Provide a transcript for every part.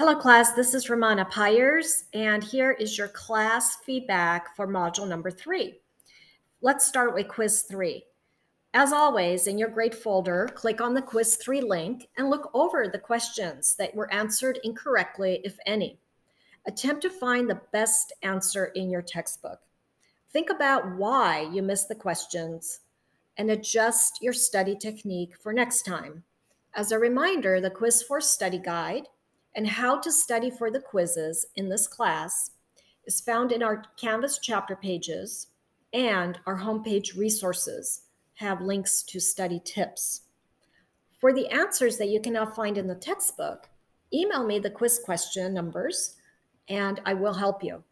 Hello class, this is Romana Pyers, and here is your class feedback for module number three. Let's start with quiz three. As always, in your grade folder, click on the quiz three link and look over the questions that were answered incorrectly, if any. Attempt to find the best answer in your textbook. Think about why you missed the questions and adjust your study technique for next time. As a reminder, the Quiz 4 study guide and how to study for the quizzes in this class is found in our Canvas chapter pages and our homepage resources have links to study tips. For the answers that you cannot find in the textbook, email me the quiz question numbers and I will help you.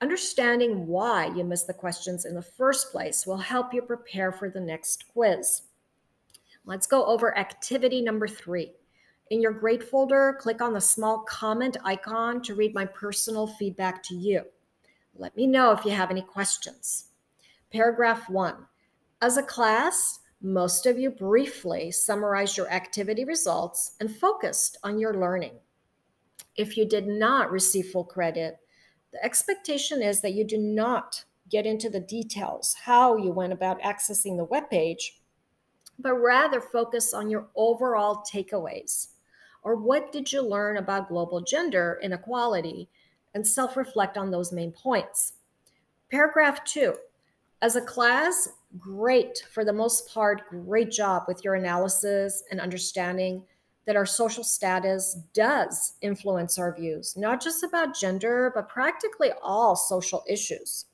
Understanding why you missed the questions in the first place will help you prepare for the next quiz. Let's go over activity number three. In your grade folder, click on the small comment icon to read my personal feedback to you. Let me know if you have any questions. Paragraph one. As a class, most of you briefly summarized your activity results and focused on your learning. If you did not receive full credit, the expectation is that you do not get into the details, how you went about accessing the web page, but rather focus on your overall takeaways. Or what did you learn about global gender inequality and self reflect on those main points? Paragraph two. As a class, great, for the most part, great job with your analysis and understanding that our social status does influence our views, not just about gender, but practically all social issues.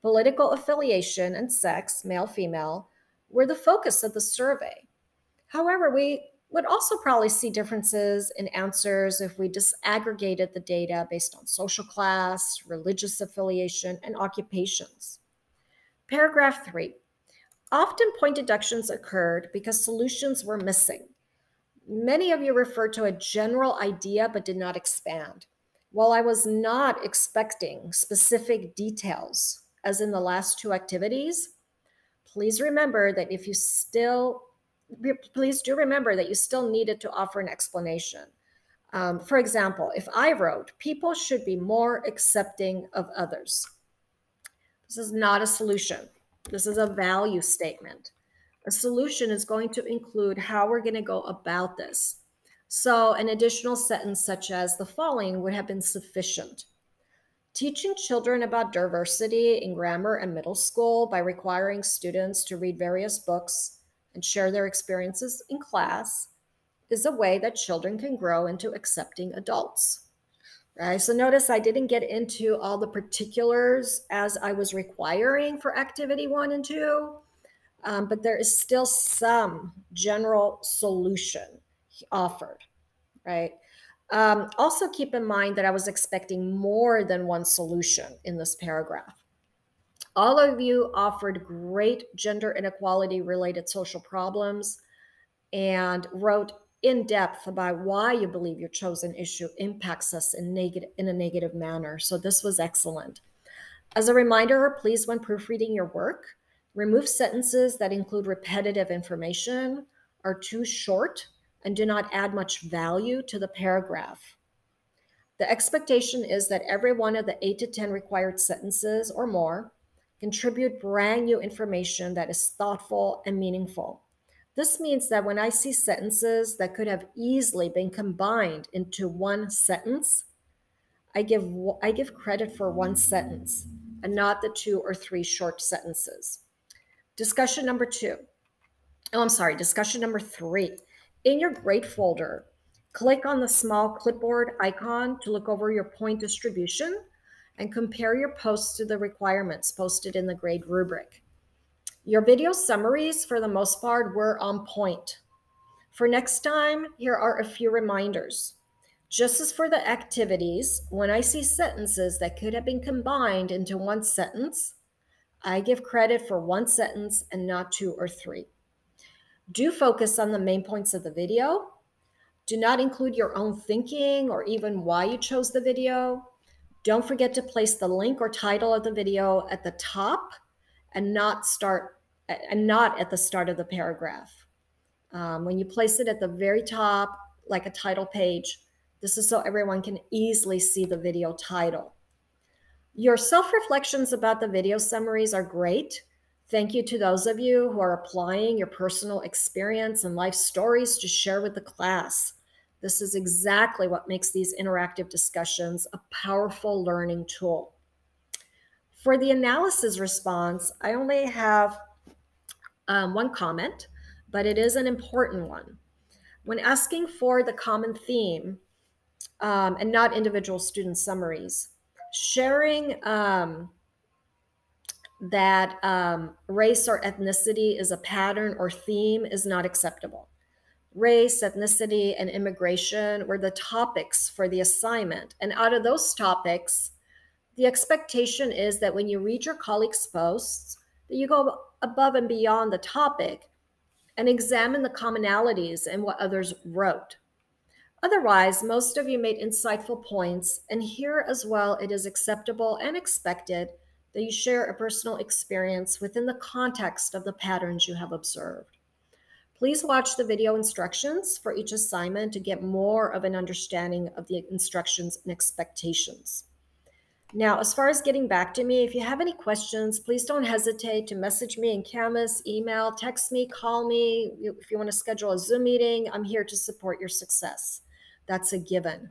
Political affiliation and sex, male female, were the focus of the survey. However, we would also probably see differences in answers if we disaggregated the data based on social class, religious affiliation, and occupations. Paragraph three. Often point deductions occurred because solutions were missing. Many of you referred to a general idea but did not expand. While I was not expecting specific details, as in the last two activities, please remember that if you still please do remember that you still needed to offer an explanation. Um, for example, if I wrote, people should be more accepting of others. This is not a solution. This is a value statement. A solution is going to include how we're going to go about this. So, an additional sentence such as the following would have been sufficient. Teaching children about diversity in grammar and middle school by requiring students to read various books and share their experiences in class is a way that children can grow into accepting adults. Right? So notice I didn't get into all the particulars as I was requiring for activity one and two, um, but there is still some general solution offered, right? Um, also keep in mind that I was expecting more than one solution in this paragraph. All of you offered great gender inequality related social problems and wrote in depth about why you believe your chosen issue impacts us in, negative, in a negative manner. So this was excellent. As a reminder, please, when proofreading your work, remove sentences that include repetitive information, are too short, and do not add much value to the paragraph. The expectation is that every one of the 8 to 10 required sentences or more contribute brand new information that is thoughtful and meaningful. This means that when I see sentences that could have easily been combined into one sentence, I give I give credit for one sentence and not the two or three short sentences. Discussion number 2. Oh, I'm sorry, discussion number 3. In your grade folder, click on the small clipboard icon to look over your point distribution and compare your posts to the requirements posted in the grade rubric. Your video summaries, for the most part, were on point. For next time, here are a few reminders. Just as for the activities, when I see sentences that could have been combined into one sentence, I give credit for one sentence and not two or three. Do focus on the main points of the video. Do not include your own thinking or even why you chose the video. Don't forget to place the link or title of the video at the top and not start and not at the start of the paragraph. Um, when you place it at the very top, like a title page, This is so everyone can easily see the video title. Your self reflections about the video summaries are great. Thank you to those of you who are applying your personal experience and life stories to share with the class. This is exactly what makes these interactive discussions a powerful learning tool. For the analysis response, I only have um, one comment, but it is an important one. When asking for the common theme um, and not individual student summaries, sharing um, that um, race or ethnicity is a pattern or theme is not acceptable. Race, ethnicity, and immigration were the topics for the assignment. And out of those topics, the expectation is that when you read your colleagues' posts, that you go above and beyond the topic and examine the commonalities in what others wrote. Otherwise, most of you made insightful points, and here as well, it is acceptable and expected that you share a personal experience within the context of the patterns you have observed. Please watch the video instructions for each assignment to get more of an understanding of the instructions and expectations. Now, as far as getting back to me, if you have any questions, please don't hesitate to message me in Canvas, email, text me, call me. If you want to schedule a Zoom meeting, I'm here to support your success. That's a given.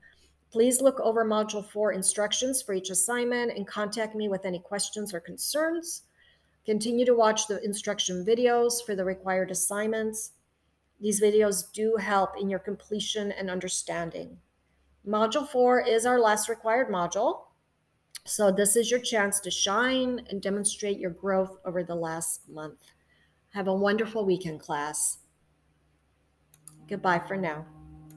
Please look over Module 4 instructions for each assignment and contact me with any questions or concerns. Continue to watch the instruction videos for the required assignments. These videos do help in your completion and understanding. Module 4 is our last required module. So this is your chance to shine and demonstrate your growth over the last month. Have a wonderful weekend, class. Goodbye for now.